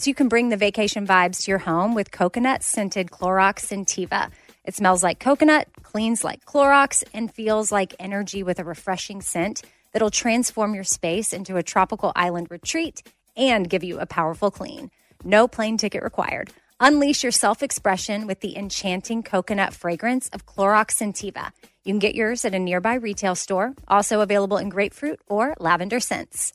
So you can bring the vacation vibes to your home with coconut scented Clorox Scentiva. It smells like coconut, cleans like Clorox, and feels like energy with a refreshing scent that'll transform your space into a tropical island retreat and give you a powerful clean. No plane ticket required. Unleash your self expression with the enchanting coconut fragrance of Clorox Scentiva. You can get yours at a nearby retail store, also available in grapefruit or lavender scents.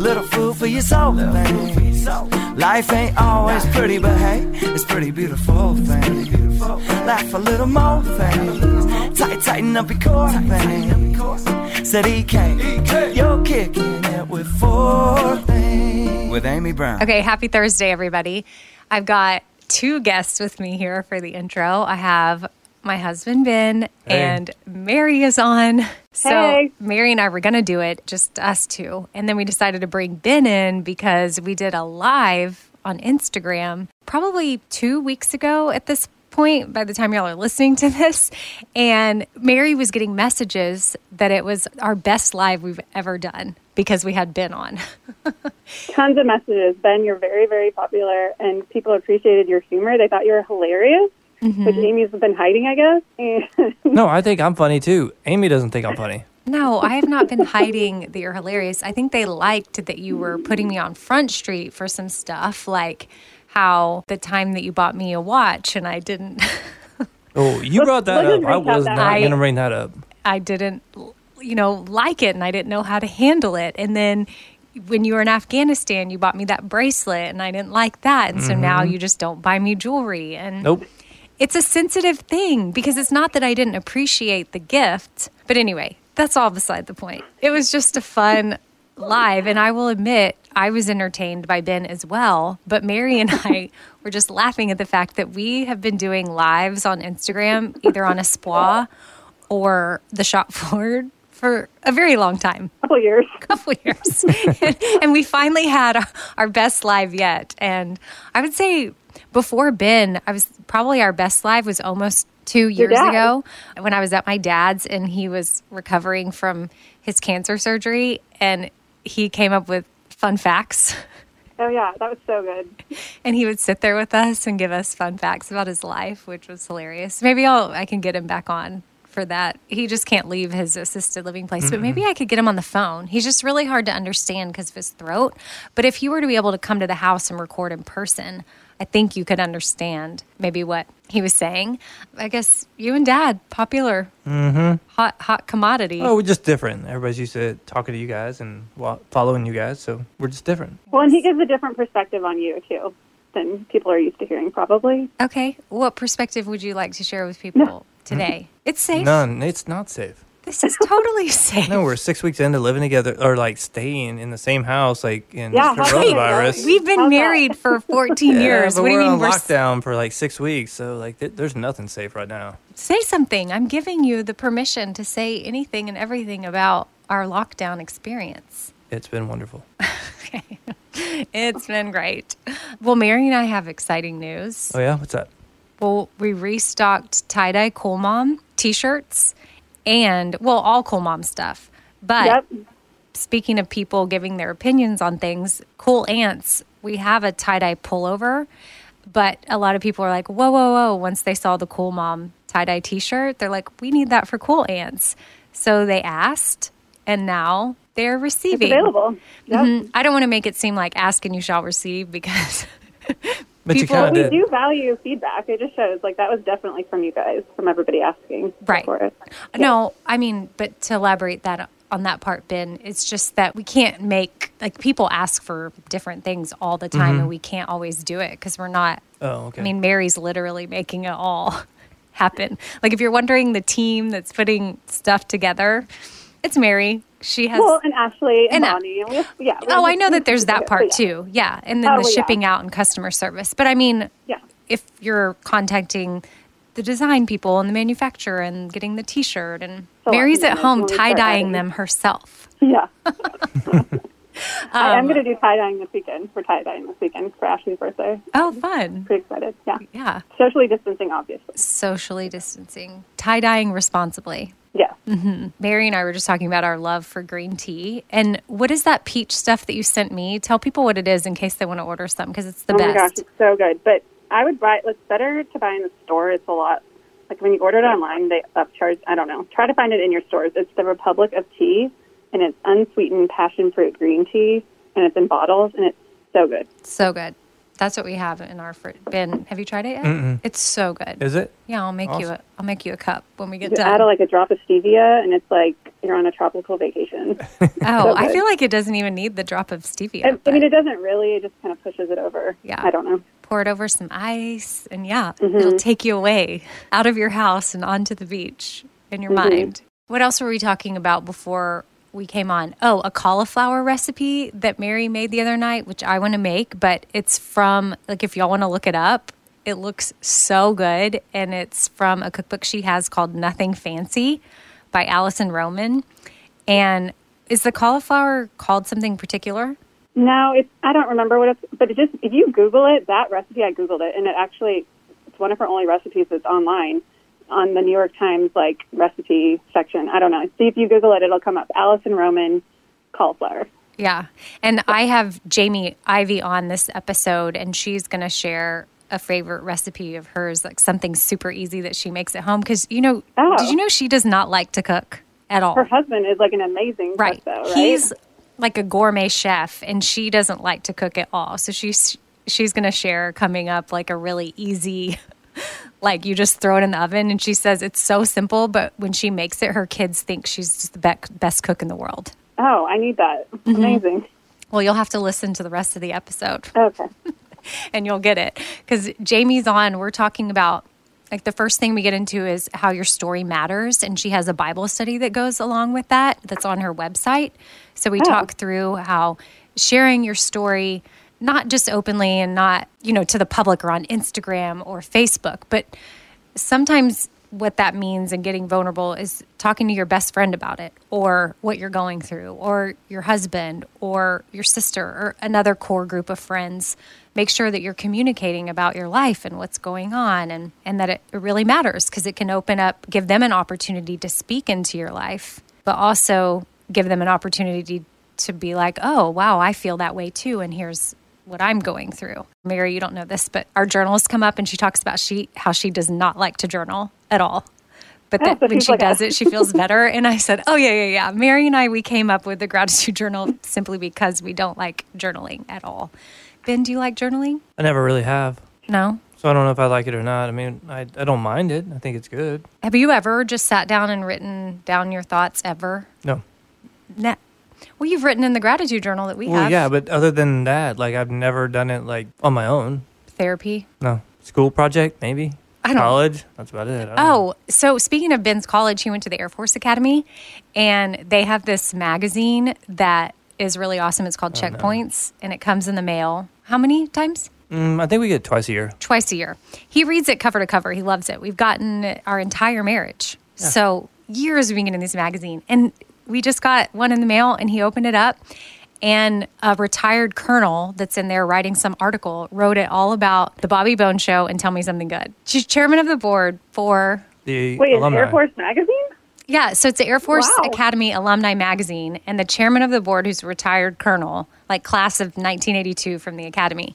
little food for your soul things. Life ain't always pretty, but hey, it's pretty beautiful things. Laugh a little more things, tight, tighten up your core things. Said EK, you're kicking it with four things. With Amy Brown. Okay, happy Thursday, everybody. I've got two guests with me here for the intro. I have my husband, Ben, and Mary is on. So, Hey. Mary and I were going to do it, just us two. And then we decided to bring Ben in because we did a live on Instagram probably two weeks ago at this point by the time y'all are listening to this and mary was getting messages that it was our best live we've ever done because we had ben on Tons of messages. Ben, you're very, very popular, and people appreciated your humor. They thought you were hilarious, Mm-hmm. which Amy's been hiding, I guess. No, I think I'm funny too. Amy doesn't think I'm funny. No, I have not been hiding that you're hilarious. I think they liked that you were putting me on Front Street for some stuff, like how the time that you bought me a watch and I didn't, Oh, you brought that up. I bring that was not going to bring that up. I didn't, you know, like it and I didn't know how to handle it. And then when you were in Afghanistan, you bought me that bracelet and I didn't like that. And so now mm-hmm. you just don't buy me jewelry. And Nope. It's a sensitive thing because it's not that I didn't appreciate the gift. But anyway, that's all beside the point. It was just a fun live. And I will admit, I was entertained by Ben as well. But Mary and I were just laughing at the fact that we have been doing lives on Instagram, either on Espoir or the shop forward for a very long time a couple years. couple years. and, and we finally had our, our best live yet. And I would say before Ben, I was probably our best live was almost two years ago when I was at my dad's and he was recovering from his cancer surgery and he came up with fun facts. Oh, yeah, that was so good. And he would sit there with us and give us fun facts about his life, which was hilarious. Maybe I'll I can get him back on for that. He just can't leave his assisted living place, but maybe I could get him on the phone. He's just really hard to understand because of his throat. But if you were to be able to come to the house and record in person, I think you could understand maybe what he was saying. I guess you and Dad, popular, mm-hmm. hot hot commodity. Oh, we're just different. Everybody's used to talking to you guys and following you guys, so we're just different. Well, and he gives a different perspective on you too than people are used to hearing, probably. Okay, what perspective would you like to share with people today? It's safe. None. It's not safe. This is totally safe. No, we're six weeks into living together, or like staying in the same house, like in Yeah, how coronavirus. right? We've been How's that? married for 14 Yeah, years. but What do you we're mean on we're s- lockdown for like six weeks? So like, th- there's nothing safe right now. say something? I'm giving you the permission to say anything and everything about our lockdown experience. It's been wonderful. Okay. it's been great. Well, Mary and I have exciting news. Oh yeah, what's that? Well, we restocked tie dye Cool Mom t shirts and, well, all Cool Mom stuff. But Yep. speaking of people giving their opinions on things, Cool Aunts, we have a tie dye pullover. But a lot of people are like, whoa, whoa, whoa. Once they saw the Cool Mom tie dye t shirt, they're like, we need that for Cool Aunts. So they asked, and now they're It's receiving. available. Yep. Mhm. I don't want to make it seem like ask and you shall receive because But you People- kind We do value feedback. It just shows like that was definitely from you guys, from everybody asking Right. for it. No, I mean, but to elaborate that on that part, Ben, it's just that we can't make like people ask for different things all the time, mm-hmm. and we can't always do it because we're not. Oh, okay. I mean, Mary's literally making it all happen. Like if you're wondering the team that's putting stuff together, it's Mary. She has. Well, and Ashley And, and, Bonnie. And have, yeah. oh, I know that there's that part yeah. too. Yeah, and then Oh, the well, yeah. shipping out and customer service. But I mean, Yeah. if you're contacting the design people and the manufacturer and getting the T-shirt, and So Mary's at home tie dyeing them herself. Yeah. I, Um, I'm going to do tie dyeing this weekend. For tie dyeing this weekend for Ashley's birthday. Oh, fun! Pretty excited. Yeah. Yeah, Socially distancing, obviously. socially distancing, tie dyeing responsibly. Yeah. Mary and I were just talking about our love for green tea. And what is that peach stuff that you sent me? Tell people what it is in case they want to order some because it's the best. oh my gosh, it's so good. But I would buy. It's better to buy in the store. It's a lot. Like when you order it online, they upcharge. I don't know. Try to find it in your stores. It's the Republic of Tea, and it's unsweetened passion fruit green tea, and it's in bottles, and it's so good. So good. That's what we have in our fr- bin. Have you tried it yet? It's so good. Is it? yeah, I'll make you Awesome. a I'll make you a cup when we get You done. add like a drop of stevia, and it's like you're on a tropical vacation. oh, I feel like it doesn't even need the drop of stevia. I, I mean, it doesn't really. It just kind of pushes it over. Yeah. I don't know. pour it over some ice, and yeah, Mm-hmm. it'll take you away out of your house and onto the beach in your Mm-hmm. mind. What else were we talking about before we came on? Oh, a cauliflower recipe that Mary made the other night, which I want to make, but it's from, like, if y'all want to look it up, it looks so good. And it's from a cookbook she has called Nothing Fancy by Alison Roman. And is the cauliflower called something particular? No, it's I don't remember what it's. But it just if you Google it, that recipe I googled it, and it actually it's one of her only recipes that's online on the New York Times like recipe section. I don't know. See if you Google it, it'll come up. Alison Roman cauliflower. Yeah. And I have Jamie Ivey on this episode, and she's going to share a favorite recipe of hers, like something super easy that she makes at home. Because, you know, Oh. did you know she does not like to cook at all? Her husband is like an amazing right. cook, though, right? He's like a gourmet chef, and she doesn't like to cook at all. So she's she's going to share coming up like a really easy. Like you just throw it in the oven, and she says it's so simple, but when she makes it, her kids think she's just the best cook in the world. oh, I need that. Mm-hmm. Amazing. Well, you'll have to listen to the rest of the episode. Okay. and you'll get it because Jamie's on. We're talking about like the first thing we get into is how your story matters, and she has a Bible study that goes along with that. That's on her website. So we talk through how sharing your story, not just openly and not you know to the public or on Instagram or Facebook, but sometimes what that means and getting vulnerable is talking to your best friend about it or what you're going through or your husband or your sister or another core group of friends. Make sure that you're communicating about your life and what's going on and and that it, really matters because it can open up give them an opportunity to speak into your life but also give them an opportunity to be like oh wow i feel that way too and here's what I'm going through. Mary, you don't know this, but our journalist come up and she talks about she how she does not like to journal at all. But Oh, that so when she like does a- it, she feels better. And I said, "Oh yeah, yeah, yeah." Mary and I we came up with the gratitude journal simply because we don't like journaling at all. Ben, do you like journaling? I never really have. No. So I don't know if I like it or not. I mean, I, I don't mind it. I think it's good. Have you ever just sat down and written down your thoughts ever? No. Ne- well, you've written in the gratitude journal that we Well, have. yeah, but other than that, like I've never done it like on my own. Therapy. No. School project, maybe. I don't- know. College. That's about it. Don't know. Oh, so speaking of Ben's college, he went to the Air Force Academy, and they have this magazine that is really awesome. It's Oh, called Checkpoints, and it comes in the mail. How many times? Mm, I think we get it twice a year. Twice a year. He reads it cover to cover. He loves it. We've gotten our entire marriage. So years of being in this magazine, and we just got one in the mail, and he opened it up. And a retired colonel that's in there writing some article wrote it all about the Bobby Bones Show and Tell Me Something Good. She's chairman of the board for The Wait, is alumni. Air Force Magazine? Yeah, so it's the Air Force Wow. Academy Alumni Magazine, and the chairman of the board, who's a retired colonel, like class of 1982 from the Academy.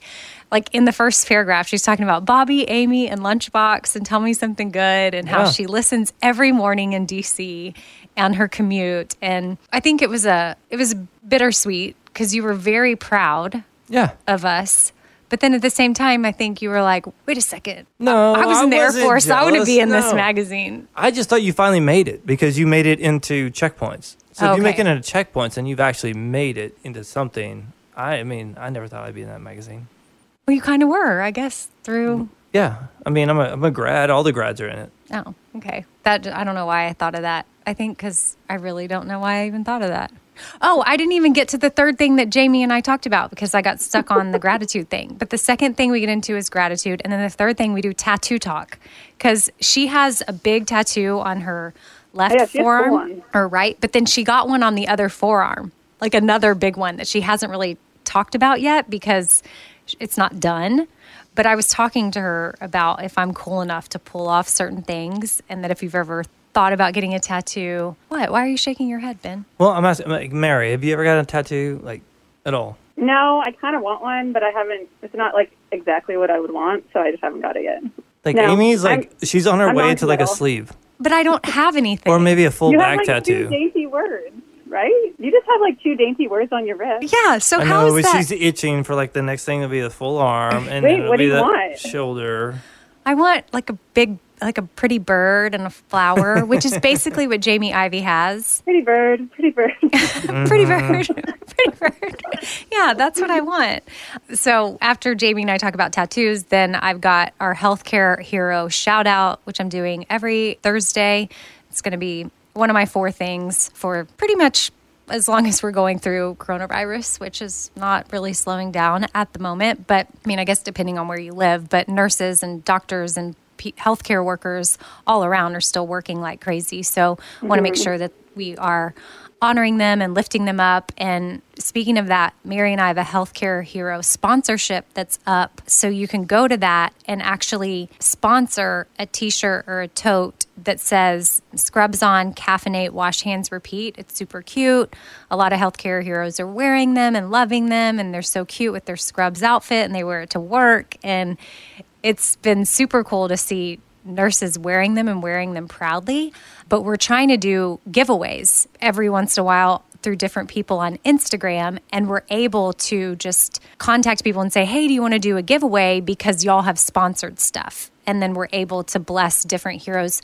Like in the first paragraph, she's talking about Bobby, Amy, and Lunchbox, and Tell Me Something Good, and how Yeah. she listens every morning in DC on her commute. And I think it was a it was bittersweet because you were very proud Yeah. of us. But then at the same time, I think you were like, wait a second. No, I was in the Air Force. I want to be in jealous. this magazine. I just thought you finally made it because you made it into checkpoints. So if you're making it into checkpoints and you've actually made it into something, I, I mean, I never thought I'd be in that magazine. Well, you kind of were, I guess, through. Yeah. I mean, I'm a, I'm a grad. All the grads are in it. Oh, okay. That I don't know why I thought of that. I think because I really don't know why I even thought of that. Oh, I didn't even get to the third thing that Jamie and I talked about because I got stuck on the gratitude thing. But the second thing we get into is gratitude, and then the third thing we do tattoo talk because she has a big tattoo on her left Oh, yeah, she has cool forearm ones. or right, but then she got one on the other forearm, like another big one that she hasn't really talked about yet because it's not done. But I was talking to her about if I'm cool enough to pull off certain things, and that if you've ever thought about getting a tattoo. What? Why are you shaking your head, Ben? Well, I'm asking, like, Mary, have you ever got a tattoo, like, at all? No, I kind of want one, but I haven't. It's not like exactly what I would want, so I just haven't got it yet. Like, No, Amy's, like, I'm- she's on her I'm way to, like, a sleeve But I don't have anything. or maybe a full you back have like two tattoo. dainty words, right? You just have like two dainty words on your wrist. Yeah. So I how know, is that? she's itching for, like, the next thing to be the full arm and Wait, it'll what do you the want? shoulder. I want like a big, like a pretty bird and a flower, which is basically what Jamie Ivey has. Pretty bird, pretty bird. pretty bird, pretty bird. Yeah, that's what I want. So after Jamie and I talk about tattoos, then I've got our healthcare hero shout out, which I'm doing every Thursday. It's going to be one of my four things for pretty much as long as we're going through coronavirus, which is not really slowing down at the moment. But I mean, I guess depending on where you live, but nurses and doctors and healthcare workers all around are still working like crazy. So I want to make sure that we are honoring them and lifting them up. And speaking of that, Mary and I have a healthcare hero sponsorship that's up. So you can go to that and actually sponsor a t shirt or a tote that says scrubs on, caffeinate, wash hands, repeat. It's super cute. A lot of healthcare heroes are wearing them and loving them, and they're so cute with their scrubs outfit and they wear it to work. And it's been super cool to see nurses wearing them and wearing them proudly. But we're trying to do giveaways every once in a while through different people on Instagram. And we're able to just contact people and say, hey, do you want to do a giveaway? Because y'all have sponsored stuff. And then we're able to bless different heroes.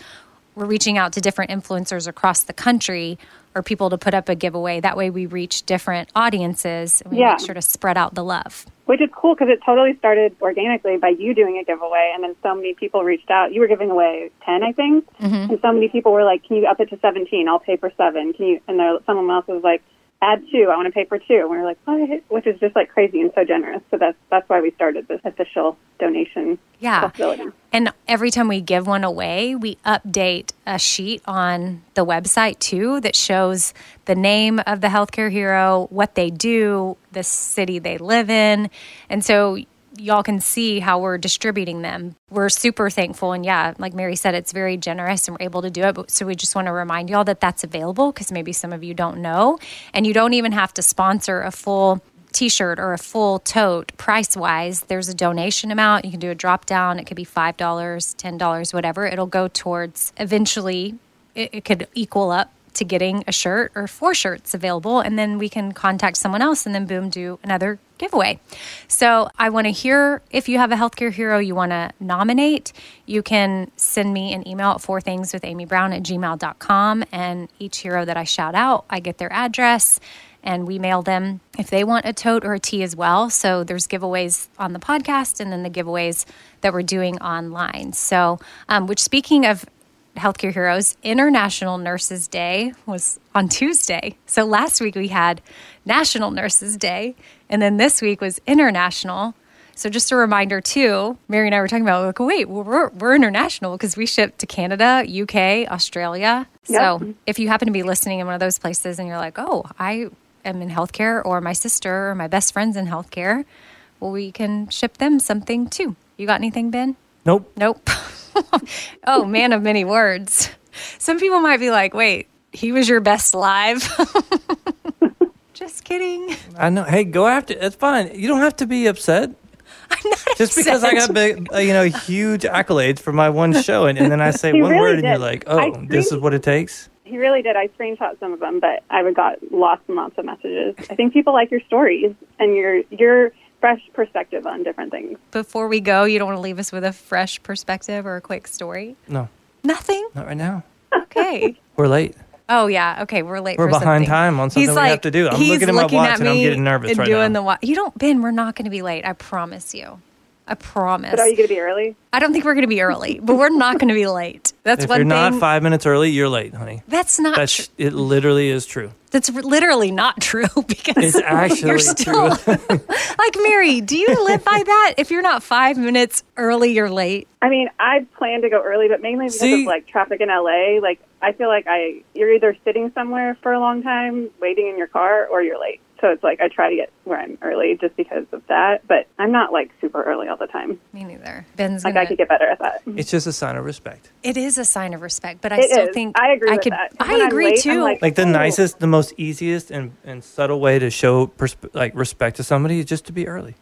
We're reaching out to different influencers across the country or people to put up a giveaway. That way we reach different audiences and we Yeah. make sure to spread out the love. Which is cool because it totally started organically by you doing a giveaway, and then so many people reached out. You were giving away ten, I think, mm-hmm. and so many people were like, "Can you up it to seventeen? I'll pay for seven. Can you?" And there, someone else was like, "Add two. I want to pay for two. And we were like, "What?" Which is just like crazy and so generous. So that's that's why we started this official donation Yeah. possibility. And every time we give one away, we update a sheet on the website too that shows the name of the healthcare hero, what they do, the city they live in. And so y'all can see how we're distributing them. We're super thankful. And yeah, like Mary said, it's very generous and we're able to do it. So we just want to remind y'all that that's available because maybe some of you don't know. And you don't even have to sponsor a full t-shirt or a full tote price wise there's a donation amount you can do a drop down it could be $5 $10 whatever it'll go towards eventually it, it could equal up to getting a shirt or four shirts available. And then we can contact someone else and then boom, do another giveaway. So I want to hear if you have a healthcare hero you want to nominate, you can send me an email at four things with Amy Brown at gmail.com. And each hero that I shout out, I get their address and we mail them if they want a tote or a tee as well. So there's giveaways on the podcast and then the giveaways that we're doing online. So, um, which speaking of healthcare heroes, International Nurses Day was on Tuesday. So last week we had National Nurses Day, and then this week was International. So just a reminder too, Mary and I were talking about like, wait, we're we're international because we ship to Canada, UK, Australia. So if you happen to be listening in one of those places and you're like, oh, I am in healthcare, or my sister or my best friend's in healthcare, well, we can ship them something too. You got anything, Ben? Nope. Nope. oh, man of many words. Some people might be like, wait, he was your best live. Just kidding. I know. Hey, go after. It's fine. You don't have to be upset. I'm not Just because I got big, uh, you know, huge accolades for my one show, and, and then I say He one really word, and you're did. like, I "Oh, this is what it takes." He really did. I screenshot some of them, but I would got lots and lots of messages. I think people like your stories and your your fresh perspective on different things. Before we go, you don't want to leave us with a fresh perspective or a quick story? No, Nothing? not right now. Okay. We're late. Oh yeah, okay, we're late. We're for behind something. time on something he's we like, have to do. I'm he's looking at my watch and I'm me getting nervous and right doing now. the wa- You don't, Ben. We're not going to be late. I promise you. I promise. But are you going to be early? I don't think we're going to be early, but we're not going to be late. That's If one you're thing. not five minutes early, you're late, honey. that's not. That's tr- it. Literally is true. That's literally not true because It's actually you're still like Mary. Do you live by that? If you're not five minutes early, you're late. I mean, I plan to go early, but mainly because See? of like traffic in LA. Like, I feel like I you're either sitting somewhere for a long time, waiting in your car, or you're late. So it's like I try to get where I'm early just because of that. But I'm not like super early all the time. Me neither. Ben's Like gonna. I could get better at that. It's just a sign of respect. it is a sign of respect, but I It still is. think I agree I with could. that. I When agree late, too. like- Like the Oh. nicest, the most easiest, and, and subtle way to show persp- like respect to somebody is just to be early.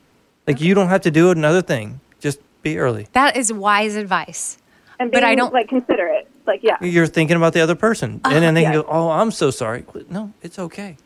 Like you don't have to do another thing. Just be early. that is wise advice. And But I don't- like consider it. Like, yeah, You're thinking about the other person, and then they can go, "Oh, I'm so sorry." No, it's okay.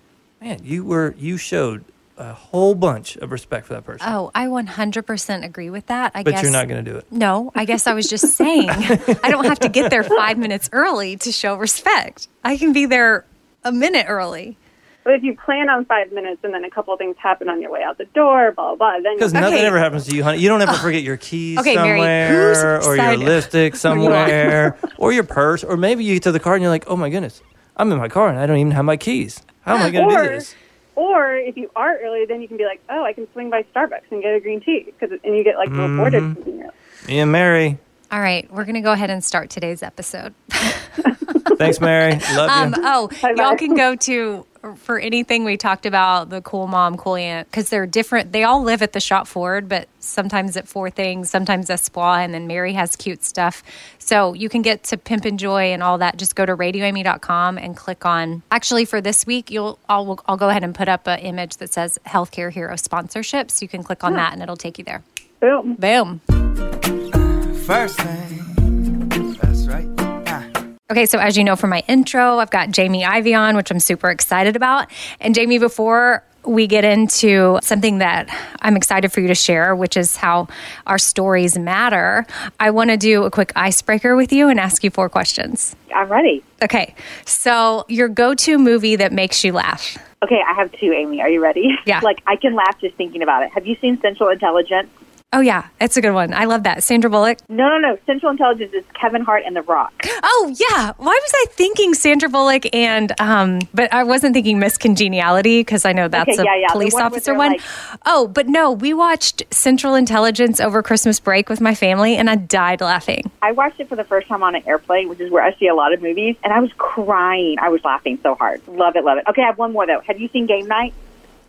Man, you were you showed a whole bunch of respect for that person, Oh, I 100% agree with that. I but guess you're not going to do it. No, I guess I was just saying I don't have to get there five minutes early to show respect. I can be there a minute early. but if you plan on five minutes and then a couple of things happen on your way out the door, blah blah, blah then Because you'll- nothing Okay. ever happens to you, honey. You don't ever forget your keys Okay, somewhere, whose or your side- lipstick somewhere, or your purse, or maybe you get to the car and you're like, "Oh my goodness, I'm in my car and I don't even have my keys. How am I going to do Or- this?" Or if you are early, then you can be like, oh, I can swing by Starbucks and get a green tea, cause, and you get like rewarded. Mm-hmm. for being early. Me and Mary. All right, we're going to go ahead and start today's episode. Thanks, Mary. Love Um, you. oh, Bye-bye. y'all can go to for anything we talked about the cool mom, cool aunt, because they're different. They all live at the shop forward, but sometimes at Four Things, sometimes Espoir, and then Mary has cute stuff. So you can get to Pimp and Joy and all that. Just go to radioamy.com and click on. Actually, for this week, you'll I'll, I'll go ahead and put up an image that says Healthcare Hero sponsorship. So you can click on that and it'll take you there. Boom. Boom. First thing, that's right. Ah. Okay, so as you know from my intro, I've got Jamie Ivey on, which I'm super excited about. And Jamie, before we get into something that I'm excited for you to share, which is how our stories matter, I want to do a quick icebreaker with you and ask you four questions. I'm ready. Okay, so your go to movie that makes you laugh. Okay, I have two, Amy. Are you ready? Yeah. like, I can laugh just thinking about it. Have you seen Central Intelligence? Oh, yeah, it's a good one. I love that. Sandra Bullock. No, no, no. Central Intelligence is Kevin Hart and The Rock. Oh, yeah. Why was I thinking Sandra Bullock and, um, but I wasn't thinking Miss Congeniality because I know that's Okay, a yeah, yeah, police one officer one. like- oh, but no, we watched Central Intelligence over Christmas break with my family and I died laughing. I watched it for the first time on an airplane, which is where I see a lot of movies, and I was crying. I was laughing so hard. Love it, love it. Okay, I have one more, though. Have you seen Game Night?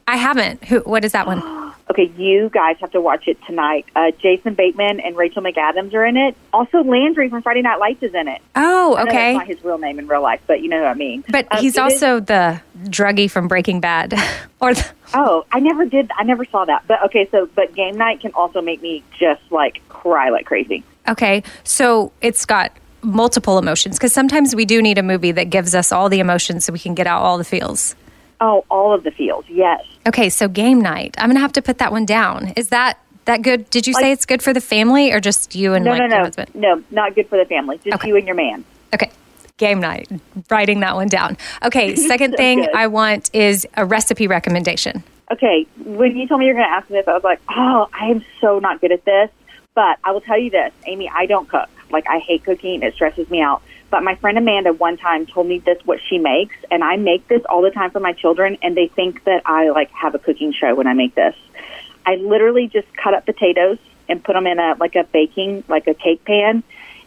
I haven't. Who? What is that one? Okay, you guys have to watch it tonight. Uh, Jason Bateman and Rachel McAdams are in it. Also, Landry from Friday Night Lights is in it. Oh, okay. that's not his real name in real life, but you know what I mean. But Um, he's it is- also the druggie from Breaking Bad. or the, Oh, I never did. I never saw that. But okay, so but game night can also make me just like cry like crazy. okay, so it's got multiple emotions? Because sometimes we do need a movie that gives us all the emotions so we can get out all the feels. Oh, all of the feels. Yes. Okay, so game night. I'm gonna have to put that one down. Is that that good? Did you say it's good for the family or just you and No, like no, your no, husband? no. Not good for the family. Just Okay. you and your man. Okay. Game night. Writing that one down. Okay, second So thing good. I want is a recipe recommendation. Okay, when you told me you were going to ask me this, I was like, oh, I am so not good at this. But I will tell you this, Amy, I don't cook. Like, I hate cooking. It stresses me out. But my friend Amanda one time told me this, what she makes, and I make this all the time for my children, and they think that I, like, have a cooking show when I make this. I literally just cut up potatoes and put them in a, like, a baking, like a cake pan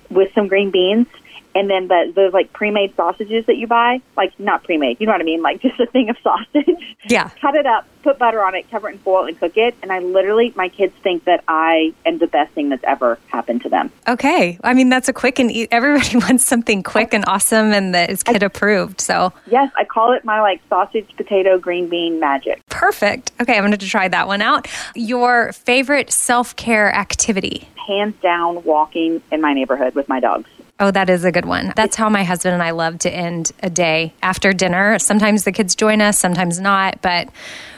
with some green beans. And then the, those like pre-made sausages that you buy, like not pre-made, you know what I mean? Like just a thing of sausage Yeah. cut it up, put butter on it, cover it in foil, and cook it. And I literally, my kids think that I am the best thing that's ever happened to them. Okay. I mean, that's a quick and e- everybody wants something quick and awesome and that is kid approved. So Yes, I call it my like sausage, potato, green bean magic. perfect. Okay, I'm going to try that one out. Your favorite self care activity? Hands down, walking in my neighborhood with my dogs. Oh, that is a good one. That's how my husband and I love to end a day after dinner. Sometimes the kids join us, sometimes not, but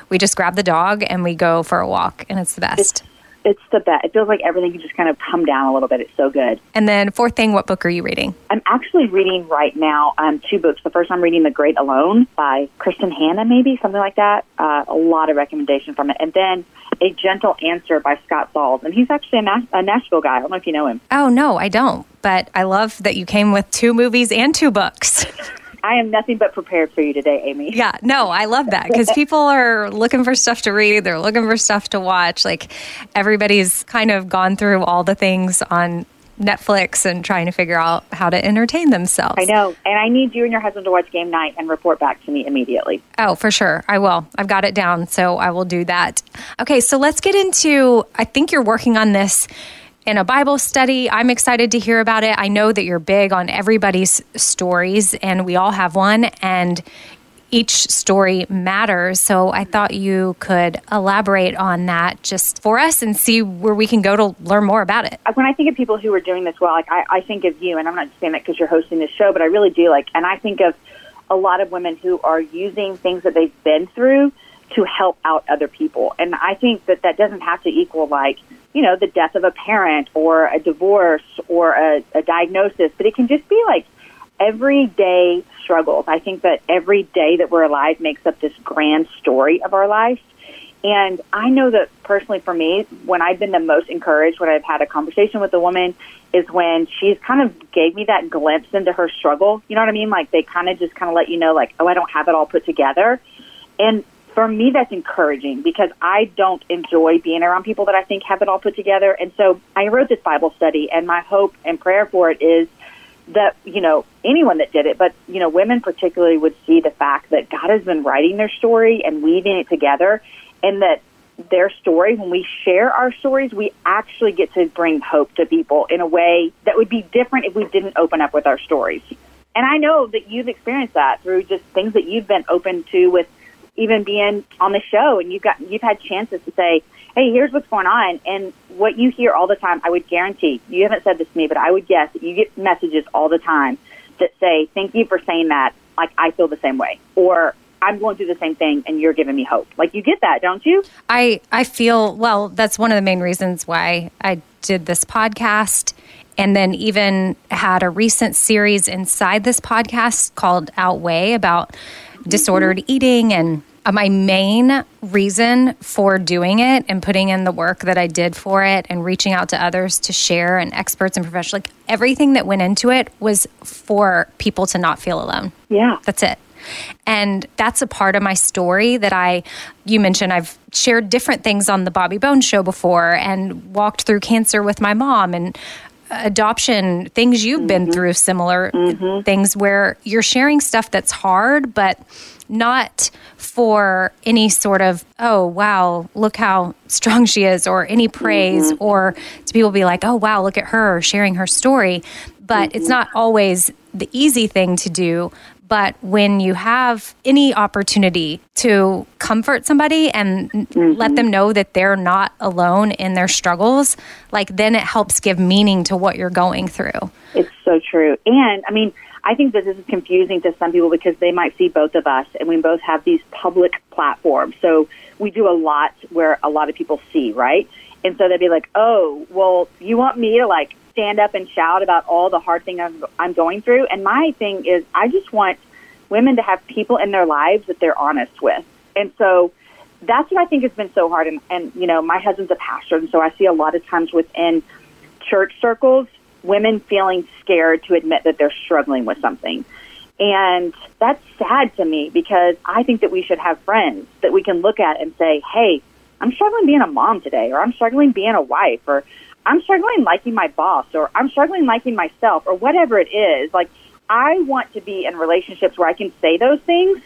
we just grab the dog and we go for a walk, and it's the best. It's the best. It feels like everything can just kind of come down a little bit. It's so good. And then, fourth thing, what book are you reading? I'm actually reading right now um, two books. The first I'm reading The Great Alone by Kristin Hannah, maybe something like that. Uh, a lot of recommendation from it, and then A Gentle Answer by Scott Sauls, and he's actually a, Nash- a Nashville guy. I don't know if you know him. Oh, no, I don't. But I love that you came with two movies and two books. I am nothing but prepared for you today, Amy. yeah, no, I love that because people are looking for stuff to read, they're looking for stuff to watch. Like everybody's kind of gone through all the things on Netflix and trying to figure out how to entertain themselves. I know, and I need you and your husband to watch game night and report back to me immediately. Oh, for sure. I will. I've got it down, so I will do that. Okay, so let's get into I think you're working on this in a Bible study. I'm excited to hear about it. I know that you're big on everybody's stories and we all have one and each story matters. So I thought you could elaborate on that just for us and see where we can go to learn more about it. when I think of people who are doing this well, like I, I think of you, and I'm not just saying that because you're hosting this show, but I really do like, and I think of a lot of women who are using things that they've been through to help out other people, and I think that that doesn't have to equal like you know the death of a parent or a divorce or a, a diagnosis, but it can just be like everyday struggles. I think that every day that we're alive makes up this grand story of our life. And I know that personally for me, when I've been the most encouraged, when I've had a conversation with a woman, is when she's kind of gave me that glimpse into her struggle. You know what I mean? Like they kind of just kind of let you know, like, oh, I don't have it all put together. And for me, that's encouraging because I don't enjoy being around people that I think have it all put together. And so I wrote this Bible study, and my hope and prayer for it is that you know anyone that did it, but you know women particularly would see the fact that God has been writing their story and weaving it together, and that their story, when we share our stories, we actually get to bring hope to people in a way that would be different if we didn't open up with our stories. And I know that you've experienced that through just things that you've been open to with even being on the show and you've got you've had chances to say, Hey, here's what's going on and what you hear all the time, I would guarantee you haven't said this to me, but I would guess that you get messages all the time that say, Thank you for saying that. Like I feel the same way. Or I'm going through the same thing and you're giving me hope. Like you get that, don't you? I I feel well. That's one of the main reasons why I did this podcast, and then even had a recent series inside this podcast called Outweigh about disordered mm-hmm. eating and. Uh, My main reason for doing it and putting in the work that I did for it and reaching out to others to share and experts and professionals, like everything that went into it was for people to not feel alone. Yeah. That's it. And that's a part of my story that I, you mentioned, I've shared different things on the Bobby Bones show before and walked through cancer with my mom and adoption, things you've been through, similar things where you're sharing stuff that's hard, but not for any sort of, oh, wow, look how strong she is, or any praise, or to people be like, oh, wow, look at her sharing her story. But it's not always the easy thing to do But when you have any opportunity to comfort somebody and mm-hmm. let them know that they're not alone in their struggles, like then it helps give meaning to what you're going through. It's so true. And I mean, I think that this is confusing to some people because they might see both of us and we both have these public platforms. So we do a lot where a lot of people see, right? And so they'd be like, oh, well, you want me to like stand up and shout about all the hard things I'm going through? And my thing is, I just want women to have people in their lives that they're honest with. And so that's what I think has been so hard. And, and you know, my husband's a pastor, and so I see a lot of times within church circles, women feeling scared to admit that they're struggling with something. And that's sad to me because I think that we should have friends that we can look at and say, hey, I'm struggling being a mom today, or I'm struggling being a wife, or I'm struggling liking my boss, or I'm struggling liking myself, or whatever it is. Like, I want to be in relationships where I can say those things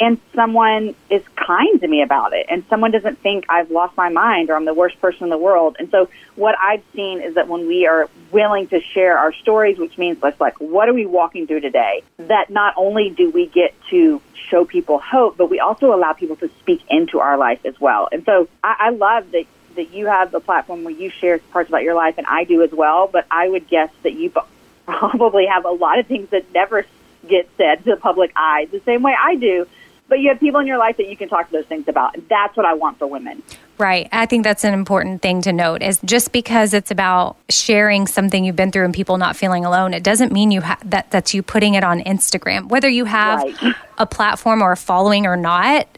and someone is kind to me about it and someone doesn't think I've lost my mind or I'm the worst person in the world. And so what I've seen is that when we are willing to share our stories, which means let's like, what are we walking through today? That not only do we get to show people hope, but we also allow people to speak into our life as well. And so I, I love that that you have the platform where you share parts about your life and I do as well, but I would guess that you probably have a lot of things that never get said to the public eye the same way I do but you have people in your life that you can talk to those things about. That's what I want for women. Right. I think that's an important thing to note is just because it's about sharing something you've been through and people not feeling alone, it doesn't mean you ha- that that's you putting it on Instagram. Whether you have right. a platform or a following or not,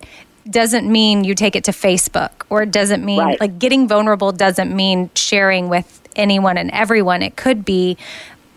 doesn't mean you take it to Facebook or it doesn't mean right. like getting vulnerable doesn't mean sharing with anyone and everyone. It could be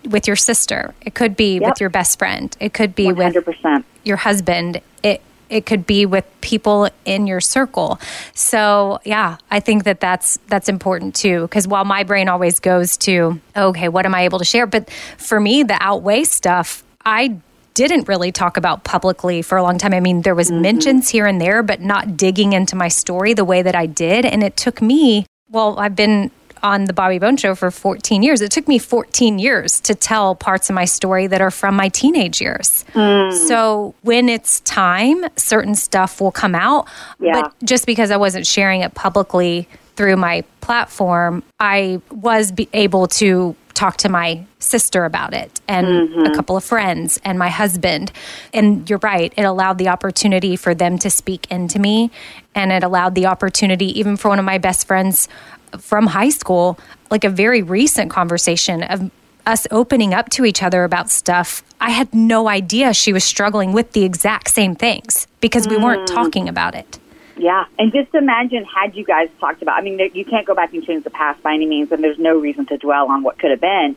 with your sister. It could be yep. with your best friend. It could be 100%. with your husband. It it could be with people in your circle. So, yeah, I think that that's that's important too because while my brain always goes to, okay, what am I able to share? But for me, the outweigh stuff, I didn't really talk about publicly for a long time. I mean, there was mm-hmm. mentions here and there, but not digging into my story the way that I did, and it took me well, I've been on the Bobby Bones Show for 14 years. It took me 14 years to tell parts of my story that are from my teenage years. Mm. So when it's time, certain stuff will come out. Yeah. But just because I wasn't sharing it publicly through my platform, I was able to talk to my sister about it and mm-hmm. a couple of friends and my husband. And you're right, it allowed the opportunity for them to speak into me. And it allowed the opportunity, even for one of my best friends from high school, like a very recent conversation of us opening up to each other about stuff. I had no idea she was struggling with the exact same things because we weren't mm. talking about it. Yeah, and just imagine had you guys talked about. I mean, you can't go back and change the past by any means, and there's no reason to dwell on what could have been.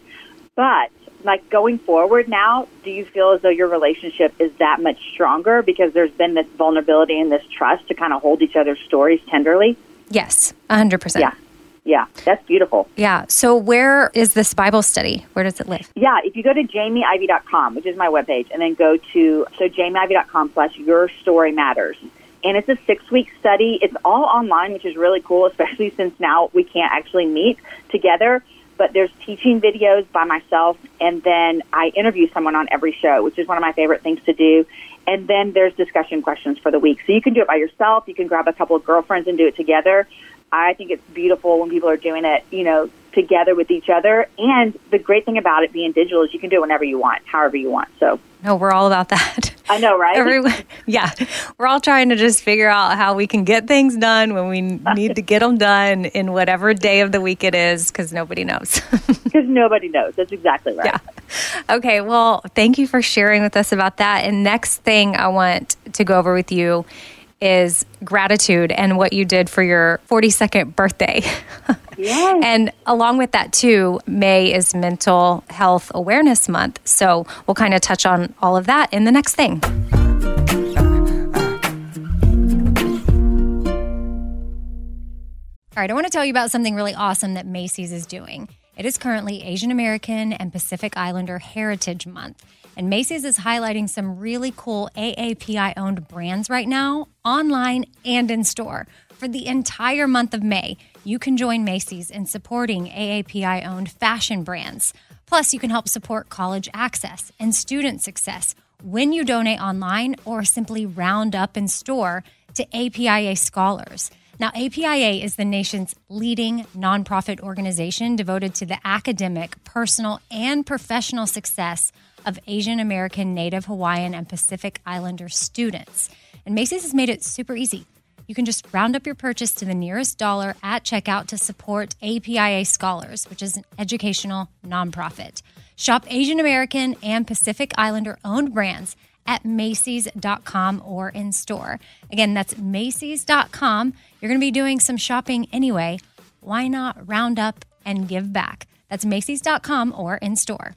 But like going forward now, do you feel as though your relationship is that much stronger because there's been this vulnerability and this trust to kind of hold each other's stories tenderly? Yes, 100%. Yeah. Yeah, that's beautiful. Yeah. So where is this Bible study? Where does it live? Yeah, if you go to jamieivey.com, which is my webpage, and then go to so jamieivey.com slash your story matters. And it's a six week study. It's all online, which is really cool, especially since now we can't actually meet together. But there's teaching videos by myself, and then I interview someone on every show, which is one of my favorite things to do. And then there's discussion questions for the week. So you can do it by yourself. You can grab a couple of girlfriends and do it together. I think it's beautiful when people are doing it, you know, together with each other. And the great thing about it being digital is you can do it whenever you want, however you want. So no, we're all about that. I know, right? Everyone, yeah, we're all trying to just figure out how we can get things done when we need to get them done in whatever day of the week it is, because nobody knows. Because nobody knows. That's exactly right. Yeah. Okay. Well, thank you for sharing with us about that. And next thing I want to go over with you is gratitude and what you did for your 42nd birthday. Yes. and along with that, too, May is Mental Health Awareness Month. So we'll kind of touch on all of that in the next thing. All right, I want to tell you about something really awesome that Macy's is doing. It is currently Asian American and Pacific Islander Heritage Month. And Macy's is highlighting some really cool AAPI owned brands right now, online and in store. For the entire month of May, you can join Macy's in supporting AAPI owned fashion brands. Plus, you can help support college access and student success when you donate online or simply round up in store to APIA Scholars. Now, APIA is the nation's leading nonprofit organization devoted to the academic, personal, and professional success of Asian American, Native Hawaiian, and Pacific Islander students. And Macy's has made it super easy. You can just round up your purchase to the nearest dollar at checkout to support APIA Scholars, which is an educational nonprofit. Shop Asian American and Pacific Islander owned brands at Macy's.com or in store. Again, that's Macy's.com. You're going to be doing some shopping anyway. Why not round up and give back? That's Macy's.com or in store.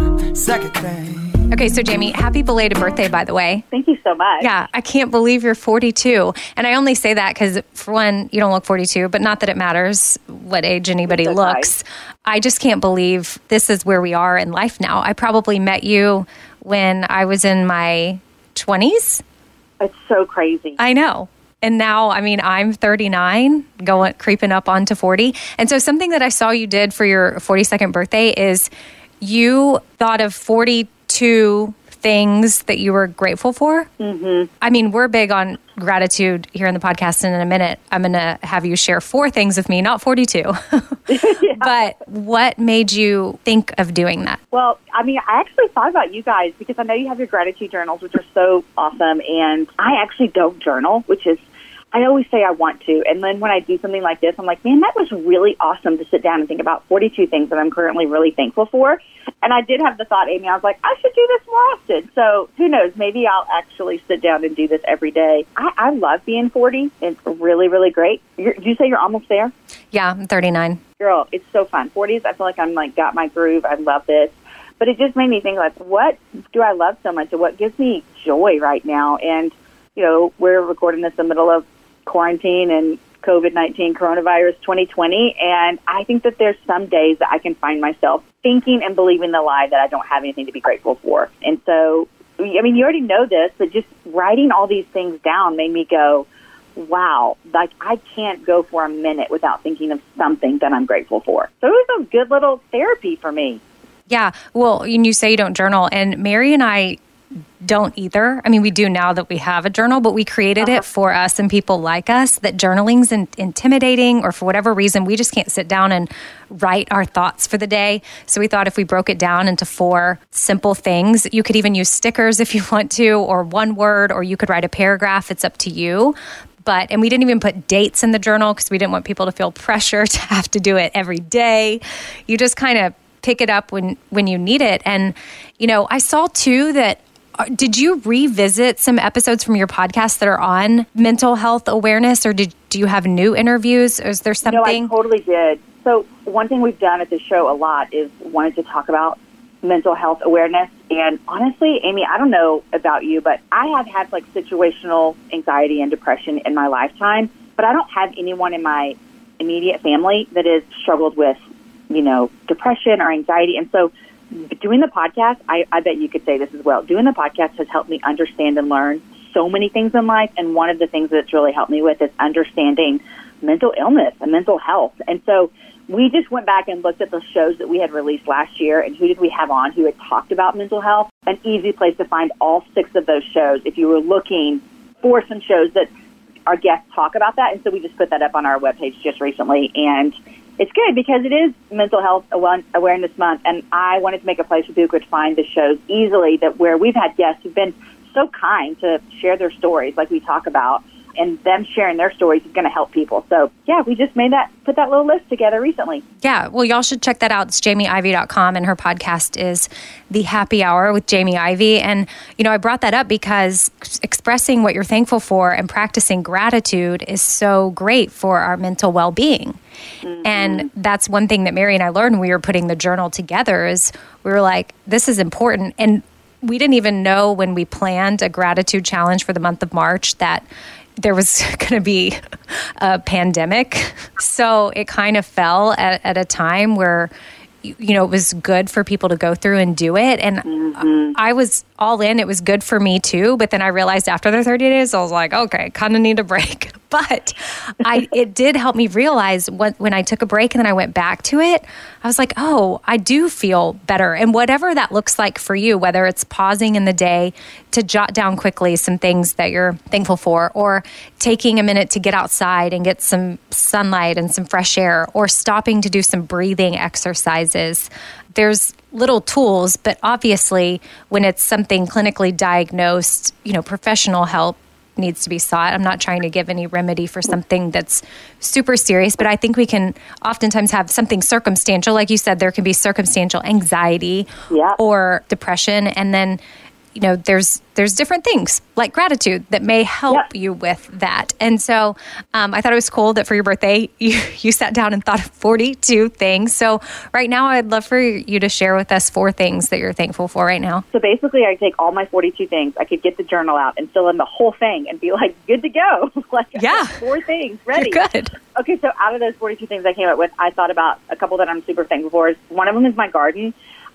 Second thing. Okay, so Jamie, happy belated birthday, by the way. Thank you so much. Yeah, I can't believe you're 42. And I only say that because, for one, you don't look 42, but not that it matters what age anybody That's looks. I just can't believe this is where we are in life now. I probably met you when I was in my 20s. It's so crazy. I know. And now, I mean, I'm 39, going creeping up onto 40. And so, something that I saw you did for your 42nd birthday is you thought of 42 things that you were grateful for? Mm-hmm. I mean, we're big on gratitude here in the podcast. And in a minute, I'm going to have you share four things with me, not 42. But what made you think of doing that? Well, I mean, I actually thought about you guys because I know you have your gratitude journals, which are so awesome. And I actually don't journal, which is I always say I want to. And then when I do something like this, I'm like, man, that was really awesome to sit down and think about 42 things that I'm currently really thankful for. And I did have the thought, Amy, I was like, I should do this more often. So who knows? Maybe I'll actually sit down and do this every day. I, I love being 40. It's really, really great. You're, do you say you're almost there? Yeah, I'm 39. Girl, it's so fun. 40s, I feel like I'm like got my groove. I love this. But it just made me think like, what do I love so much and what gives me joy right now? And, you know, we're recording this in the middle of quarantine and COVID 19 coronavirus 2020. And I think that there's some days that I can find myself thinking and believing the lie that I don't have anything to be grateful for. And so, I mean, you already know this, but just writing all these things down made me go, wow, like I can't go for a minute without thinking of something that I'm grateful for. So it was a good little therapy for me. Yeah. Well, and you say you don't journal, and Mary and I don't either. I mean, we do now that we have a journal, but we created uh-huh. it for us and people like us that journaling's in- intimidating or for whatever reason, we just can't sit down and write our thoughts for the day. So we thought if we broke it down into four simple things, you could even use stickers if you want to, or one word, or you could write a paragraph. It's up to you. But, and we didn't even put dates in the journal because we didn't want people to feel pressure to have to do it every day. You just kind of pick it up when when you need it and you know i saw too that did you revisit some episodes from your podcast that are on mental health awareness, or did do you have new interviews? Is there something? No, I totally did. So one thing we've done at the show a lot is wanted to talk about mental health awareness. And honestly, Amy, I don't know about you, but I have had like situational anxiety and depression in my lifetime, but I don't have anyone in my immediate family that has struggled with, you know, depression or anxiety. And so doing the podcast, I, I bet you could say this as well. Doing the podcast has helped me understand and learn so many things in life. And one of the things that's really helped me with is understanding mental illness and mental health. And so we just went back and looked at the shows that we had released last year and who did we have on who had talked about mental health. An easy place to find all six of those shows if you were looking for some shows that our guests talk about that. And so we just put that up on our webpage just recently. And it's good because it is Mental Health Awareness Month, and I wanted to make a place where people could find the shows easily. That where we've had guests who've been so kind to share their stories, like we talk about, and them sharing their stories is going to help people. So, yeah, we just made that, put that little list together recently. Yeah, well, y'all should check that out. It's jamieivey.com, and her podcast is The Happy Hour with Jamie Ivey. And, you know, I brought that up because expressing what you're thankful for and practicing gratitude is so great for our mental well being. Mm-hmm. And that's one thing that Mary and I learned when we were putting the journal together is we were like, this is important. And we didn't even know when we planned a gratitude challenge for the month of March that there was going to be a pandemic. So it kind of fell at, at, a time where, you know, it was good for people to go through and do it. And mm-hmm. I was all in. It was good for me too. But then I realized after the 30 days, I was like, okay, kind of need a break. But I, it did help me realize what, when I took a break and then I went back to it, I was like, oh, I do feel better. And whatever that looks like for you, whether it's pausing in the day to jot down quickly some things that you're thankful for, or taking a minute to get outside and get some sunlight and some fresh air, or stopping to do some breathing exercises. There's little tools, but obviously, when it's something clinically diagnosed, you know, professional help needs to be sought. I'm not trying to give any remedy for something that's super serious, but I think we can oftentimes have something circumstantial. Like you said, there can be circumstantial anxiety yeah. or depression, and then you know there's there's different things like gratitude that may help yep. you with that. And so um, i thought it was cool that for your birthday you, you sat down and thought of 42 things. So right now i'd love for you to share with us four things that you're thankful for right now. So basically i take all my 42 things. I could get the journal out and fill in the whole thing and be like good to go. Like yeah. four things ready. you're good. Okay so out of those 42 things i came up with i thought about a couple that i'm super thankful for. One of them is my garden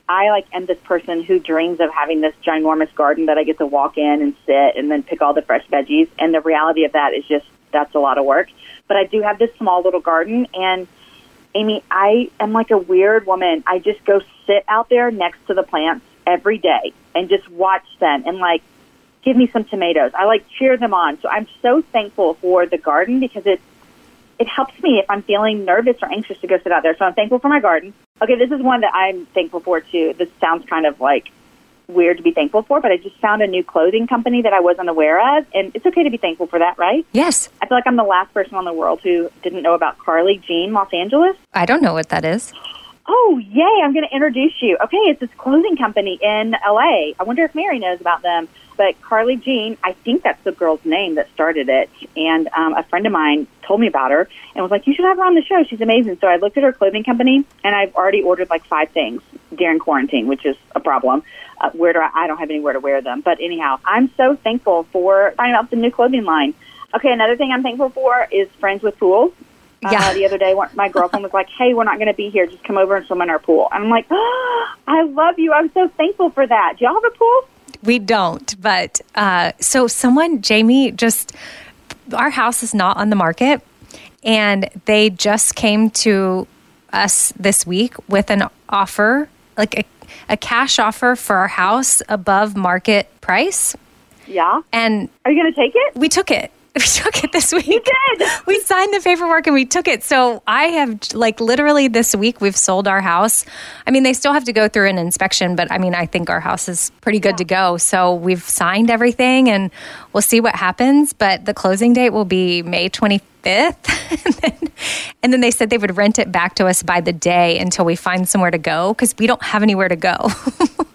I like am this person who dreams of having this ginormous garden that I get to walk in and sit and then pick all the fresh veggies. And the reality of that is just that's a lot of work. But I do have this small little garden and Amy, I am like a weird woman. I just go sit out there next to the plants every day and just watch them and like give me some tomatoes. I like cheer them on. So I'm so thankful for the garden because it it helps me if I'm feeling nervous or anxious to go sit out there. So I'm thankful for my garden. Okay, this is one that I'm thankful for too. This sounds kind of like weird to be thankful for, but I just found a new clothing company that I wasn't aware of, and it's okay to be thankful for that, right? Yes. I feel like I'm the last person on the world who didn't know about Carly Jean Los Angeles. I don't know what that is. Oh, yay, I'm going to introduce you. Okay, it's this clothing company in LA. I wonder if Mary knows about them. But Carly Jean, I think that's the girl's name that started it. And um, a friend of mine told me about her and was like, you should have her on the show. She's amazing. So I looked at her clothing company and I've already ordered like five things during quarantine, which is a problem. Uh, where do I, I don't have anywhere to wear them. But anyhow, I'm so thankful for finding out the new clothing line. Okay, another thing I'm thankful for is Friends with Pools. Yeah. Uh, the other day, my girlfriend was like, "Hey, we're not going to be here. Just come over and swim in our pool." And I'm like, oh, "I love you. I'm so thankful for that." Do y'all have a pool? We don't, but uh, so someone, Jamie, just our house is not on the market, and they just came to us this week with an offer, like a, a cash offer for our house above market price, Yeah. and Are you going to take it? we took it. We took it this week. You did? We signed the paperwork and we took it. So I have, like, literally this week, we've sold our house. I mean, they still have to go through an inspection, but I mean, I think our house is pretty good to go. So we've signed everything and we'll see what happens. But the closing date will be May 25th. and, then, and then they said they would rent it back to us by the day until we find somewhere to go because we don't have anywhere to go.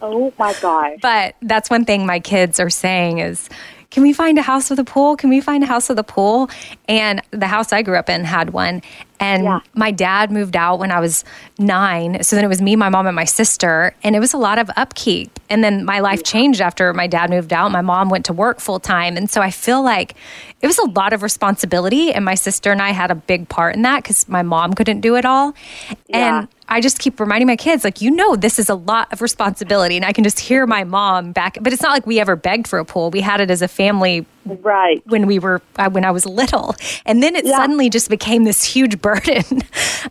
Oh my God. But that's one thing my kids are saying is, can we find a house with a pool? Can we find a house with a pool? And the house I grew up in had one. And Yeah. my dad moved out when I was nine. So then it was me, my mom, and my sister. And it was a lot of upkeep. And then my life changed after my dad moved out. My mom went to work full time. And so I feel like it was a lot of responsibility. And my sister and I had a big part in that because my mom couldn't do it all. Yeah. And I just keep reminding my kids, like, you know, this is a lot of responsibility. And I can just hear my mom back. But it's not like we ever begged for a pool. We had it as a family Right. when we were uh, when I was little, and then it Yeah. suddenly just became this huge burden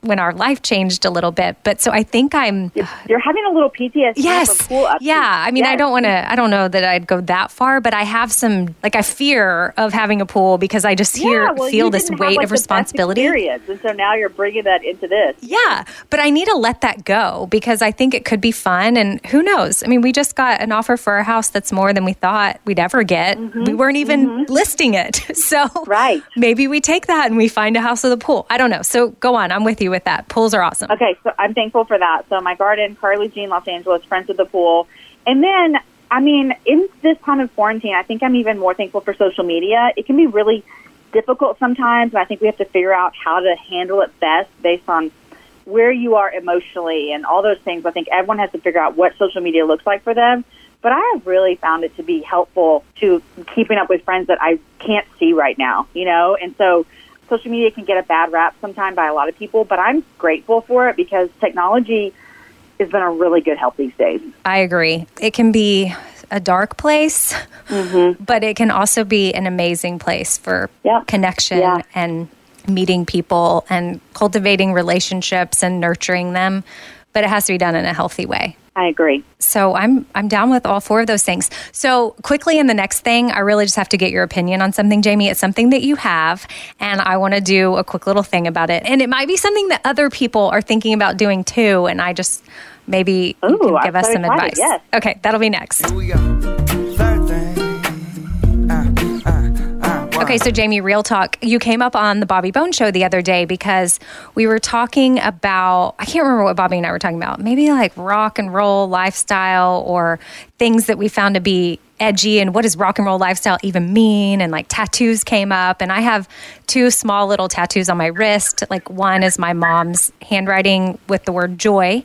when our life changed a little bit. But so I think I'm You're having a little PTSD yes, from pool upkeep. yeah. I mean, I don't want to. I don't know that I'd go that far, but I have some like I fear of having a pool because I just hear Yeah, well, feel this didn't have, weight like, of responsibility. and so now you're bringing that into this. Yeah, but I need to let that go because I think it could be fun. And who knows? I mean, we just got an offer for a house that's more than we thought we'd ever get. We weren't even Mm-hmm. listing it. So, Right. maybe we take that and we find a house with a pool. I don't know. So, go on. I'm with you with that. Pools are awesome. Okay, so I'm thankful for that. So my garden, Carly Jean, Los Angeles, friends with the pool, and then I mean, in this time of quarantine, I think I'm even more thankful for social media. It can be really difficult sometimes, and I think we have to figure out how to handle it best based on where you are emotionally and all those things. I think everyone has to figure out what social media looks like for them. But I have really found it to be helpful to keeping up with friends that I can't see right now, you know? And so social media can get a bad rap sometimes by a lot of people, but I'm grateful for it because technology has been a really good help these days. I agree. It can be a dark place, mm-hmm. but it can also be an amazing place for Yep. connection Yeah. and meeting people and cultivating relationships and nurturing them. But it has to be done in a healthy way. I agree. So I'm I'm down with all four of those things. So quickly in the next thing, I really just have to get your opinion on something, Jamie. It's something that you have, and I want to do a quick little thing about it. And it might be something that other people are thinking about doing too. And I just maybe Ooh, can I'm give us so some excited, advice. yes. Okay, that'll be next. Okay, so Jamie, real talk. You came up on the Bobby Bones show the other day because we were talking about, I can't remember what Bobby and I were talking about, maybe like rock and roll lifestyle or things that we found to be edgy and what does rock and roll lifestyle even mean? And like tattoos came up. And I have two small little tattoos on my wrist. Like one is my mom's handwriting with the word joy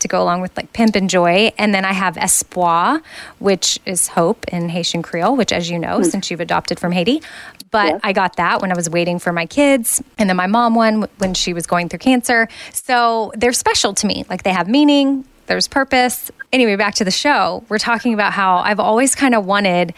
to go along with like pimp and joy. And then I have espoir, which is hope in Haitian Creole, which, as you know, hmm. since you've adopted from Haiti. But Yes. I got that when I was waiting for my kids, and then my mom one when she was going through cancer. So they're special to me. Like they have meaning, there's purpose. Anyway, back to the show. We're talking about how I've always kind of wanted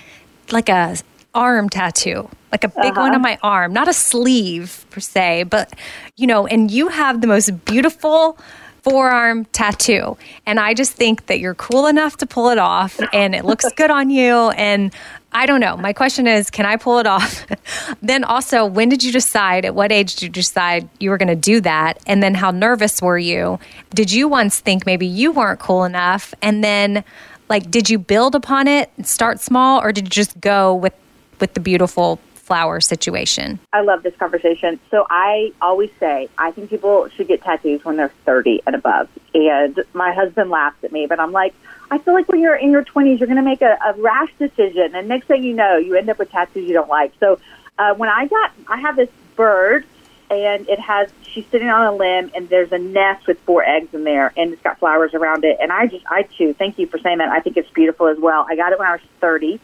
like a arm tattoo, like a big one on uh-huh. my arm, not a sleeve per se, but you know, and you have the most beautiful forearm tattoo. And I just think that you're cool enough to pull it off and it looks good on you. And I don't know. My question is, can I pull it off? then also, when did you decide, at what age did you decide you were going to do that? And then how nervous were you? Did you once think maybe you weren't cool enough? And then, like, did you build upon it, start small, or did you just go with, with the beautiful flower situation? I love this conversation. So I always say I think people should get tattoos when they're 30 and above. And my husband laughs at me, but I'm like, I feel like when you're in your 20s, you're going to make a, a rash decision, and next thing you know, you end up with tattoos you don't like. So uh, when I got, I have this bird, and it has, she's sitting on a limb, and there's a nest with four eggs in there, and it's got flowers around it. And I just, I too, thank you for saying that. I think it's beautiful as well. I got it when I was 30,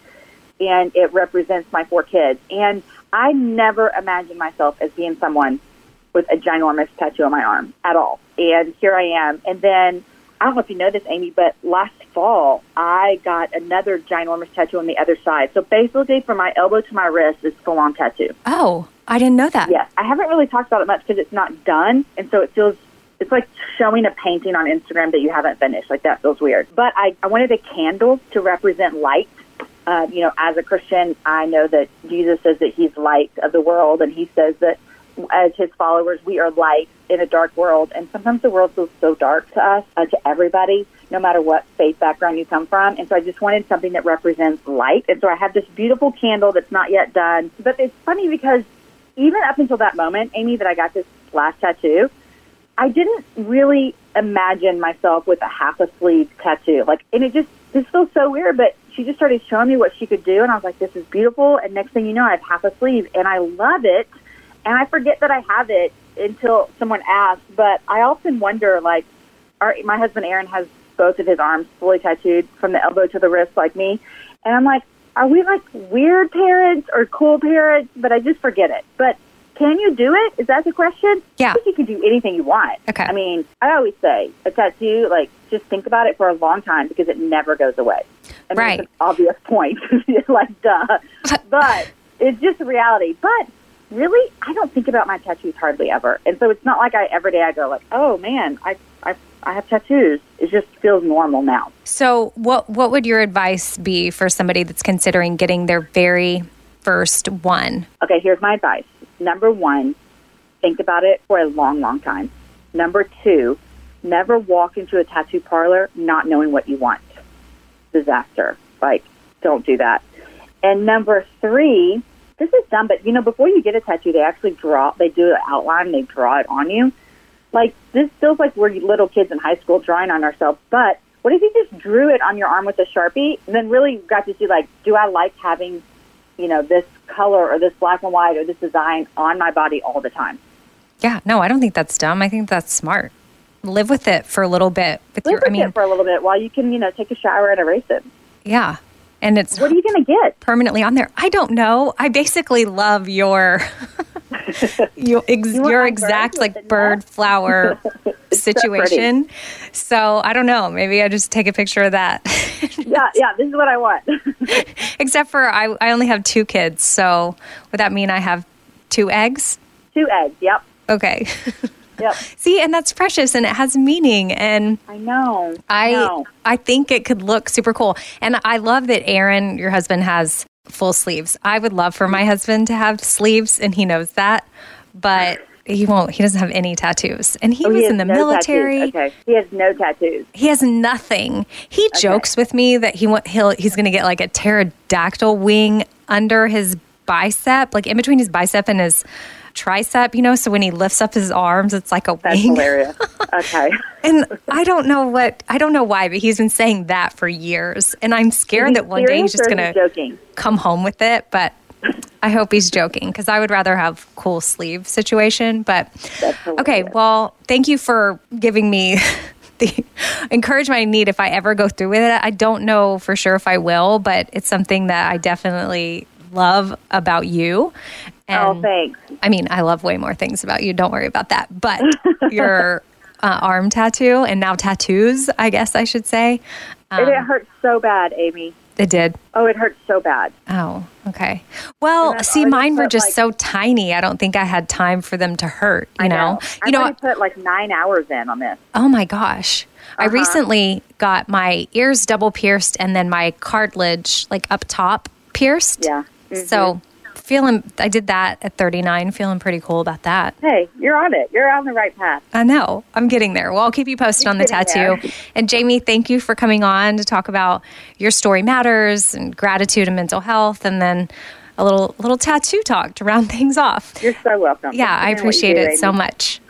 and it represents my four kids. And I never imagined myself as being someone with a ginormous tattoo on my arm at all. And here I am. And then I don't know if you know this, Amy, but last fall I got another ginormous tattoo on the other side. So basically, from my elbow to my wrist is full on tattoo. Oh, I didn't know that. Yes, I haven't really talked about it much because it's not done, and so it feels it's like showing a painting on Instagram that you haven't finished. Like that feels weird. But I, I wanted a candle to represent light. Uh, you know, as a Christian, I know that Jesus says that He's light of the world, and He says that as His followers, we are light in a dark world. And sometimes the world feels so dark to us, uh, to everybody, no matter what faith background you come from. And so I just wanted something that represents light. And so I have this beautiful candle that's not yet done. But it's funny because even up until that moment, Amy, that I got this last tattoo, I didn't really imagine myself with a half a sleeve tattoo. Like, and it just, this feels so weird, but she just started showing me what she could do. And I was like, this is beautiful. And next thing you know, I have half a sleeve and I love it. And I forget that I have it until someone asks. But I often wonder, like, our, my husband Aaron has both of his arms fully tattooed from the elbow to the wrist, like me. And I'm like, are we like weird parents or cool parents? But I just forget it. But can you do it? Is that the question? Yeah. I think you can do anything you want. Okay. I mean, I always say a tattoo, like, just think about it for a long time because it never goes away. I mean, Right. It's an obvious point. like, duh. but it's just reality. But really, I don't think about my tattoos hardly ever. And so it's not like I every day I go like, oh man, I I I have tattoos. It just feels normal now. So, what what would your advice be for somebody that's considering getting their very first one? Okay, here's my advice. Number one, think about it for a long, long time. Number two, never walk into a tattoo parlor not knowing what you want. Disaster. Like, don't do that. And number three, this is dumb, but you know, before you get a tattoo, they actually draw, they do an outline, they draw it on you. Like, this feels like we're little kids in high school drawing on ourselves, but what if you just drew it on your arm with a Sharpie and then really got to see, like, do I like having you know, this color or this black and white or this design on my body all the time. Yeah, no, I don't think that's dumb. I think that's smart. Live with it for a little bit. With Live your, with I mean, it for a little bit while you can, you know, take a shower and erase it. yeah, and it's What are you going to get? permanently on there. I don't know. I basically love your your, ex, You your exact bird like bird nest? flower so situation. So I don't know. Maybe I just take a picture of that. Yeah, yeah, this is what I want. Except for I, I only have two kids. So would that mean I have two eggs? Two eggs. Yep. Okay. Yep. See, and that's precious and it has meaning and I know. I know. I think it could look super cool. And I love that Aaron, your husband, has full sleeves. I would love for my husband to have sleeves and he knows that. But he won't he doesn't have any tattoos. And he Oh, was in the no military. Tattoos. Okay. He has no tattoos. He has nothing. He jokes with me that he want he'll he's going to get like a pterodactyl wing under his bicep, like in between his bicep and his tricep, you know, so when he lifts up his arms, it's like a That's wing. hilarious. Okay. And I don't know what I don't know why, but he's been saying that for years, and I'm scared that one day he's just going to come home with it. But I hope he's joking because I would rather have cool sleeve situation. But okay, well, thank you for giving me the encouragement I need if I ever go through with it. I don't know for sure if I will, but it's something that I definitely love about you. Oh, thanks. I mean, I love way more things about you. Don't worry about that. But your uh, arm tattoo and now tattoos, I guess I should say. Um, it, hurts so bad, Amy. It did. Oh, it hurt so bad. Oh, okay. Well, see, mine were just like- so tiny. I don't think I had time for them to hurt. You I know. I You know. already put like nine hours in on this. Oh my gosh. I Uh-huh. recently got my ears double pierced and then my cartilage, like up top, pierced. Yeah. Mm-hmm. So feeling, I did that at 39, feeling pretty cool about that. Hey, you're on it. You're on the right path. I know. I'm getting there. Well, I'll keep you posted You're on the tattoo. there. And Jamie, thank you for coming on to talk about your story matters and gratitude and mental health and then a little little tattoo talk to round things off. You're so welcome. Yeah, I appreciate do, it so much.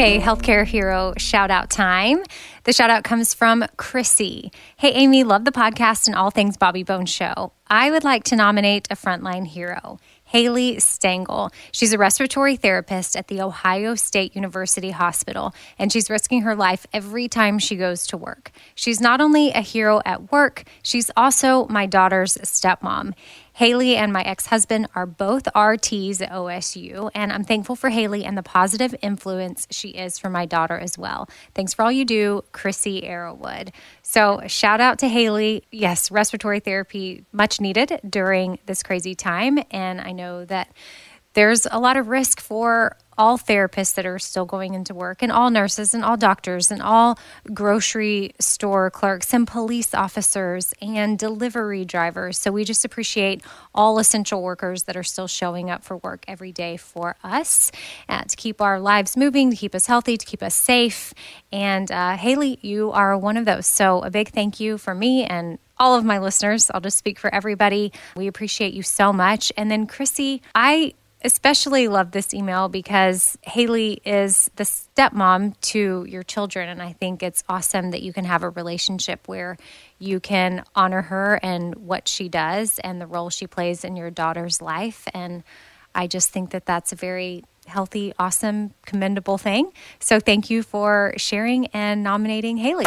Okay, healthcare hero shout out time. The shout out comes from Chrissy. Hey, Amy, love the podcast and all things Bobby Bones show. I would like to nominate a frontline hero. Hailey Stengel. She's a respiratory therapist at the Ohio State University Hospital, and she's risking her life every time she goes to work. She's not only a hero at work, she's also my daughter's stepmom. Hailey and my ex husband are both RTs at OSU, and I'm thankful for Hailey and the positive influence she is for my daughter as well. Thanks for all you do, Chrissy Arrowwood. So, shout out to Hailey. Yes, respiratory therapy, much needed during this crazy time. And I know that there's a lot of risk for all therapists that are still going into work, and all nurses, and all doctors, and all grocery store clerks, and police officers, and delivery drivers. So we just appreciate all essential workers that are still showing up for work every day for us uh, to keep our lives moving, to keep us healthy, to keep us safe. And uh, Hailey, you are one of those. So a big thank you for me and all of my listeners. I'll just speak for everybody. We appreciate you so much. And then, Chrissy, I especially love this email because Hailey is the stepmom to your children. And I think it's awesome that you can have a relationship where you can honor her and what she does and the role she plays in your daughter's life. And I just think that that's a very healthy, awesome, commendable thing. So thank you for sharing and nominating Hailey.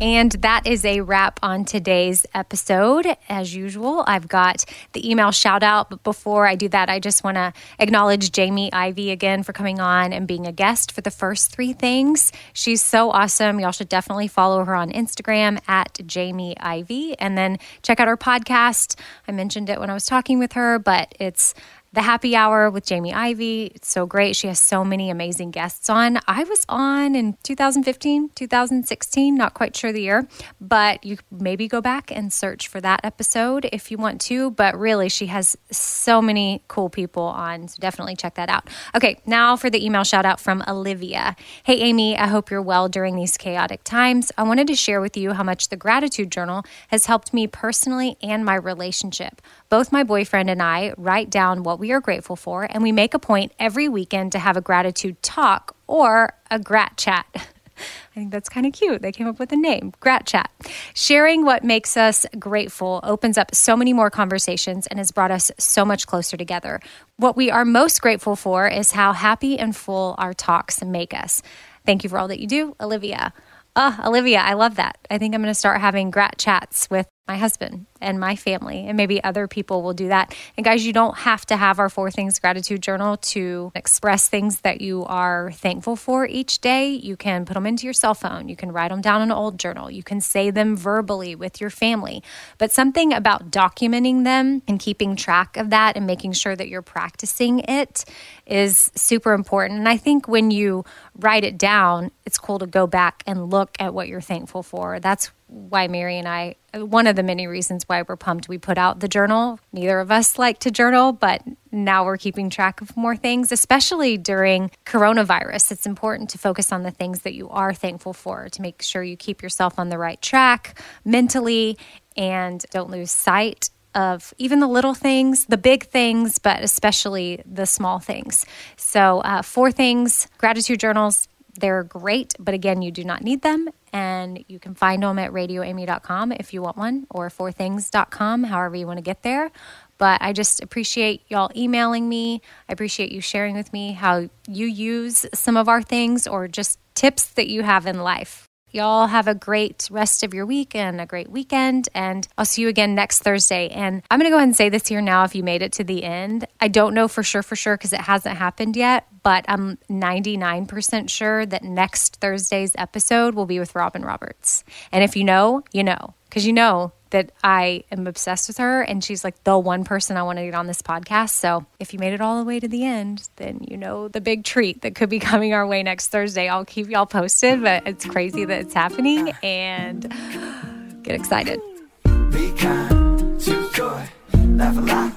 And that is a wrap on today's episode. As usual, I've got the email shout out. But before I do that, I just want to acknowledge Jamie Ivey again for coming on and being a guest for the first three things. She's so awesome. Y'all should definitely follow her on Instagram at Jamie Ivey. And then check out her podcast. I mentioned it when I was talking with her, but it's the Happy Hour with Jamie Ivey. It's so great. She has so many amazing guests on. I was on in 2015, 2016, not quite sure the year, but you maybe go back and search for that episode if you want to. But really, she has so many cool people on. So definitely check that out. Okay, now for the email shout out from Olivia. Hey, Amy, I hope you're well during these chaotic times. I wanted to share with you how much the gratitude journal has helped me personally and my relationship. Both my boyfriend and I write down what we are grateful for, and we make a point every weekend to have a gratitude talk or a grat chat. I think that's kind of cute. They came up with a name, Grat Chat. Sharing what makes us grateful opens up so many more conversations and has brought us so much closer together. What we are most grateful for is how happy and full our talks make us. Thank you for all that you do, Olivia. Ah, Olivia, I love that. I think I'm going to start having grat chats with my husband and my family, and maybe other people will do that. And guys, you don't have to have our Four Things Gratitude Journal to express things that you are thankful for each day. You can put them into your cell phone, you can write them down in an old journal, you can say them verbally with your family. But something about documenting them and keeping track of that and making sure that you're practicing it is super important. And I think when you write it down, it's cool to go back and look at what you're thankful for. That's why Mary and I, one of the many reasons why we're pumped we put out the journal. Neither of us like to journal, but now we're keeping track of more things, especially during coronavirus. It's important to focus on the things that you are thankful for to make sure you keep yourself on the right track mentally and don't lose sight of even the little things, the big things, but especially the small things. So, uh, four things gratitude journals. They're great, but again, you do not need them. And you can find them at radioamy.com if you want one or fourthings.com, however you want to get there. But I just appreciate y'all emailing me. I appreciate you sharing with me how you use some of our things or just tips that you have in life. Y'all have a great rest of your week and a great weekend. And I'll see you again next Thursday. And I'm going to go ahead and say this here now if you made it to the end. I don't know for sure, for sure, because it hasn't happened yet, but I'm 99% sure that next Thursday's episode will be with Robin Roberts. And if you know, you know, because you know that I am obsessed with her and she's like the one person I want to get on this podcast. So if you made it all the way to the end, then you know the big treat that could be coming our way next Thursday. I'll keep y'all posted, but it's crazy that it's happening and get excited. Be kind to joy. Laugh a lot.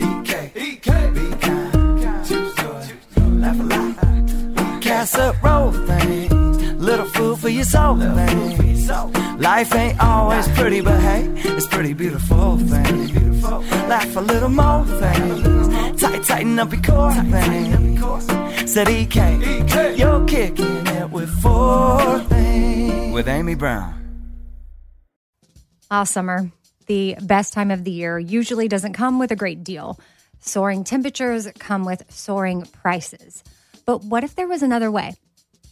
EK. EK. Be kind to joy. Laugh a lot. Things. Little food for your soul things. Life ain't always pretty, but hey, it's pretty beautiful thing. Laugh a little more things. Tight, tighten up your core things. Said EK. You're kicking it with four things. With Amy Brown. Ah, summer, the best time of the year, usually doesn't come with a great deal. Soaring temperatures come with soaring prices. But what if there was another way?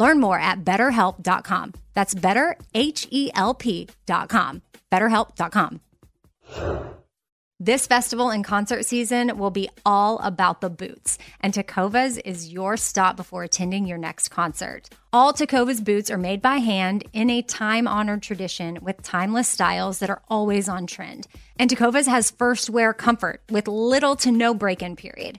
Learn more at betterhelp.com. That's better, H E L P.com. BetterHelp.com. This festival and concert season will be all about the boots, and Tecovas is your stop before attending your next concert. All Tecovas boots are made by hand in a time honored tradition with timeless styles that are always on trend. And Tecovas has first wear comfort with little to no break in period.